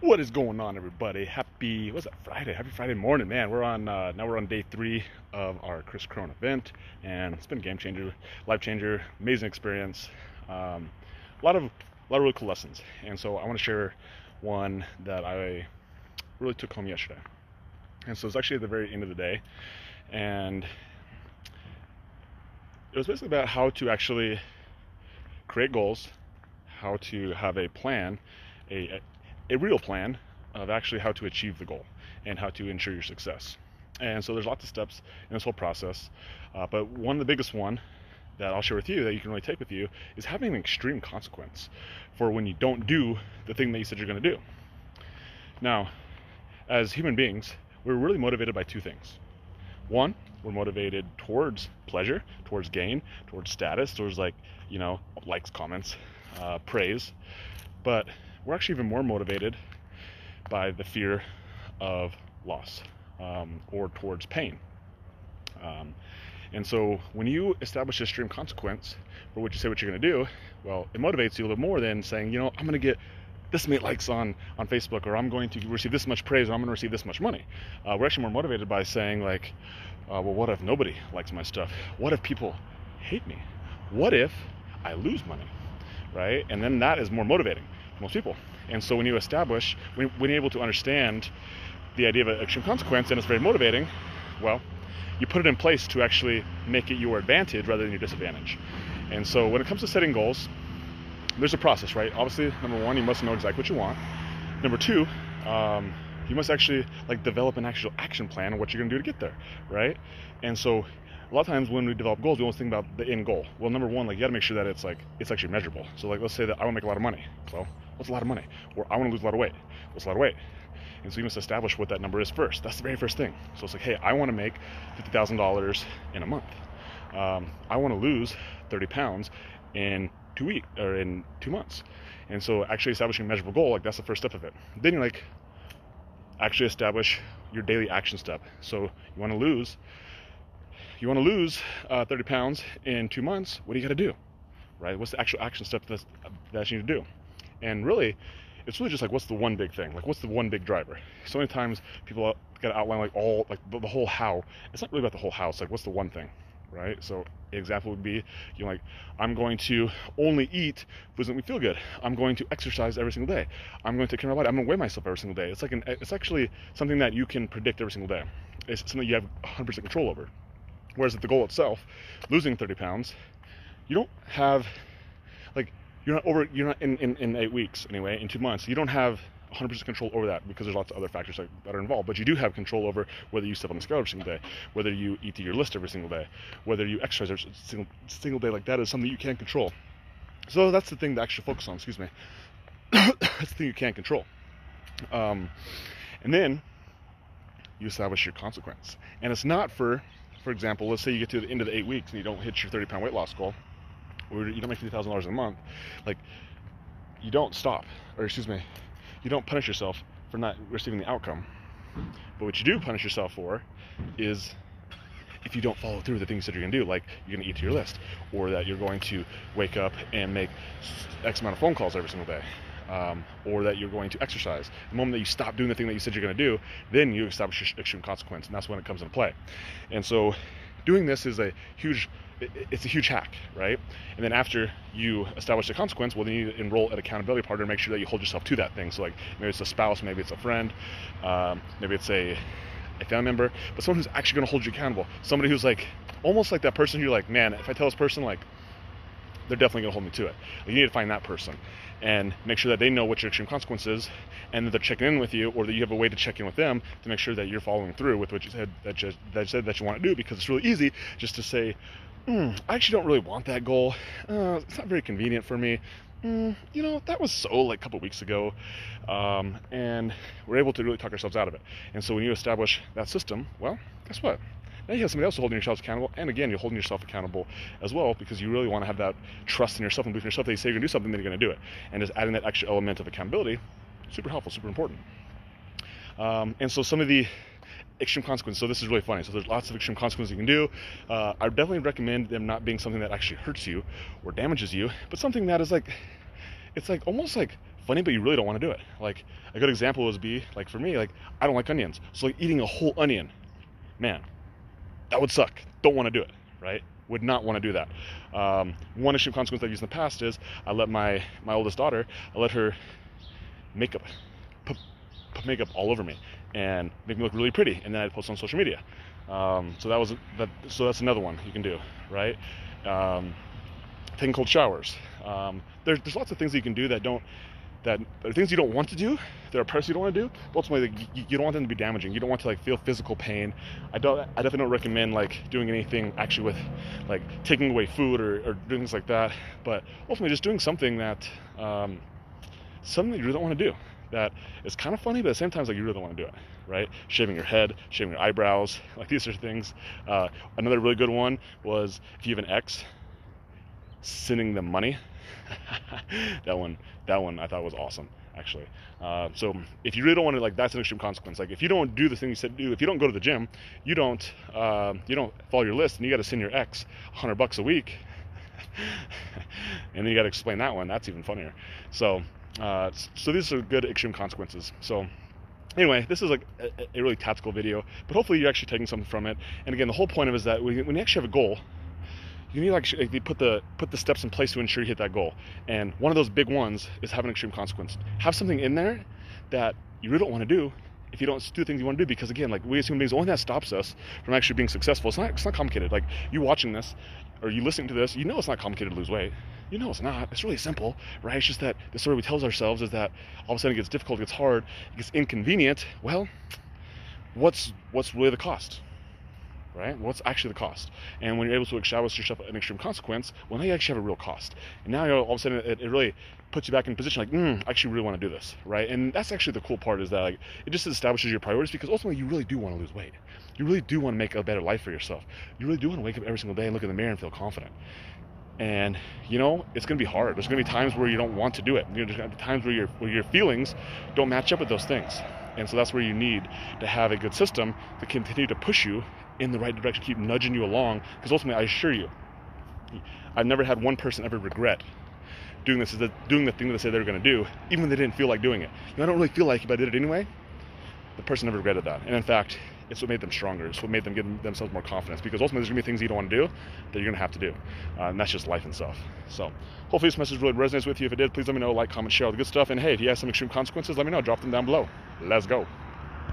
What is going on, everybody? Happy what's that Friday? Happy Friday morning, man. We're on uh, now. We're on day three of our Chris Crone event, and it's been a game changer, life changer, amazing experience. Um, a lot of a lot of really cool lessons, and so I want to share one that I really took home yesterday. And so it's actually at the very end of the day, and it was basically about how to actually create goals, how to have a plan, a, a real plan of actually how to achieve the goal and how to ensure your success. And so there's lots of steps in this whole process, uh, but one of the biggest one that I'll share with you that you can really take with you is having an extreme consequence for when you don't do the thing that you said you're going to do. Now, as human beings, we're really motivated by two things. One, we're motivated towards pleasure, towards gain, towards status, towards like, you know, likes, comments, uh, praise. But we're actually even more motivated by the fear of loss um, or towards pain. Um, and so when you establish a stream consequence for what you say what you're going to do, well, it motivates you a little more than saying, you know, I'm going to get this many likes on on Facebook, or I'm going to receive this much praise, or I'm going to receive this much money. Uh, we're actually more motivated by saying like, uh, well, what if nobody likes my stuff? What if people hate me? What if I lose money? Right? And then that is more motivating most people. And so when you establish, when, when you're able to understand the idea of an extreme consequence and it's very motivating, well, you put it in place to actually make it your advantage rather than your disadvantage. And so when it comes to setting goals, there's a process, right? Obviously, number one, you must know exactly what you want. Number two, um, you must actually like develop an actual action plan on what you're going to do to get there, right? And so a lot of times when we develop goals, we always think about the end goal. Well, number one, like you got to make sure that it's like it's actually measurable. So like let's say that I want to make a lot of money. So what's a lot of money? Or I want to lose a lot of weight. What's a lot of weight? And so you must establish what that number is first. That's the very first thing. So it's like, hey, I want to make fifty thousand dollars in a month. Um, I want to lose thirty pounds in two weeks or in two months. And so actually establishing a measurable goal, like that's the first step of it. Then you're like, actually establish your daily action step. So you want to lose, you want to lose uh, 30 pounds in two months. What do you got to do, right? What's the actual action step that's, that you need to do? And really, it's really just like what's the one big thing? Like what's the one big driver? So many times people got to outline like all like the, the whole how. It's not really about the whole how. It's like what's the one thing, right? So example would be you know like I'm going to only eat foods that make me feel good. I'm going to exercise every single day. I'm going to take care of my body. I'm going to weigh myself every single day. It's like an it's actually something that you can predict every single day. It's something you have 100% control over. Whereas at the goal itself, losing 30 pounds, you don't have like you're not over you're not in, in, in eight weeks anyway in two months you don't have 100% control over that because there's lots of other factors that, are involved. But you do have control over whether you step on the scale every single day, whether you eat to your list every single day, whether you exercise every single, single day. Like that is something you can't control. So that's the thing to actually focus on. Excuse me. that's the thing you can't control. Um, and then you establish your consequence. And it's not for, for example, let's say you get to the end of the eight weeks and you don't hit your 30 pound weight loss goal, or you don't make $50,000 a month. Like, you don't stop, or excuse me, you don't punish yourself for not receiving the outcome. But what you do punish yourself for is if you don't follow through with the things that you're going to do, like you're going to eat to your list, or that you're going to wake up and make X amount of phone calls every single day, um, or that you're going to exercise. The moment that you stop doing the thing that you said you're going to do, then you establish your extreme consequence, and that's when it comes into play. And so, doing this is a huge it's a huge hack, right? And then after you establish the consequence, well, then you enroll an accountability partner to make sure that you hold yourself to that thing. So, like, maybe it's a spouse, maybe it's a friend, um, maybe it's a, a family member, but someone who's actually going to hold you accountable. Somebody who's like, almost like that person you're like, man, if I tell this person, like, they're definitely going to hold me to it. You need to find that person and make sure that they know what your extreme consequence is and that they're checking in with you or that you have a way to check in with them to make sure that you're following through with what you said that you, that you said that you want to do because it's really easy just to say mm, I actually don't really want that goal. Uh, it's not very convenient for me. Mm, you know, that was so like a couple weeks ago. Um, and we're able to really talk ourselves out of it. And so when you establish that system, well, guess what? Now you have somebody else holding yourself accountable, and again, you're holding yourself accountable as well because you really want to have that trust in yourself and belief in yourself that you say you're going to do something, then you're going to do it. And just adding that extra element of accountability, super helpful, super important. Um, and so some of the extreme consequences. So this is really funny. So there's lots of extreme consequences you can do. Uh, I definitely recommend them not being something that actually hurts you or damages you, but something that is like, it's like almost like funny, but you really don't want to do it. Like a good example would be like for me, like I don't like onions, so like eating a whole onion, man, that would suck. Don't want to do it, right? Would not want to do that. Um, one of consequence I've used in the past is I let my my oldest daughter, I let her makeup, put, put makeup all over me and make me look really pretty, and then I'd post on social media. Um, so that was that. So that's another one you can do, right? Um, taking cold showers. Um, there, there's lots of things you can do that don't that there are things you don't want to do. There are parts you don't want to do. But ultimately, you, don't want them to be damaging. You don't want to like feel physical pain. I don't. I definitely don't recommend like doing anything actually with like taking away food or, or doing things like that. But ultimately, just doing something that um, something that you really don't want to do. That is kind of funny, but at the same time, like you really don't want to do it, right? Shaving your head, shaving your eyebrows, like these are things. Uh, another really good one was if you have an ex, sending them money. that one, that one I thought was awesome actually. Uh, so if you really don't want to like, that's an extreme consequence. Like if you don't do the thing you said do, if you don't go to the gym, you don't, uh, you don't follow your list, and you got to send your ex 100 bucks a week, and then you got to explain that one. That's even funnier. So, uh, so these are good extreme consequences. So. Anyway, this is like a, a really tactical video, but hopefully you're actually taking something from it. And again, the whole point of it is that when you actually have a goal, you need like, like put the put the steps in place to ensure you hit that goal. And one of those big ones is having extreme consequence. Have something in there that you really don't want to do if you don't do things you want to do because again like we as human beings the only thing that stops us from actually being successful it's not it's not complicated. Like you watching this or you listening to this you know it's not complicated to lose weight. You know it's not. It's really simple right? It's just that the story we tell ourselves is that all of a sudden it gets difficult it gets hard it gets inconvenient. Well what's what's really the cost right? What's actually the cost? And when you're able to establish yourself an extreme consequence, well, now you actually have a real cost. And now all of a sudden it, it really puts you back in position like, mm, I actually really want to do this, right? And that's actually the cool part is that like it just establishes your priorities because ultimately you really do want to lose weight. You really do want to make a better life for yourself. You really do want to wake up every single day and look in the mirror and feel confident. And you know it's going to be hard. There's going to be times where you don't want to do it. There's going to be times where your where your feelings don't match up with those things. And so that's where you need to have a good system to continue to push you in the right direction, keep nudging you along. Because ultimately, I assure you, I've never had one person ever regret doing this, doing the thing that they said they were going to do, even when they didn't feel like doing it. You know, I don't really feel like it, but I did it anyway. The person never regretted that. And in fact, it's what made them stronger. It's what made them give themselves more confidence. Because ultimately, there's gonna be things you don't want to do that you're gonna have to do, uh, and that's just life stuff. So, hopefully, this message really resonates with you. If it did, please let me know, like, comment, share all the good stuff. And hey, if you have some extreme consequences, let me know. Drop them down below. Let's go.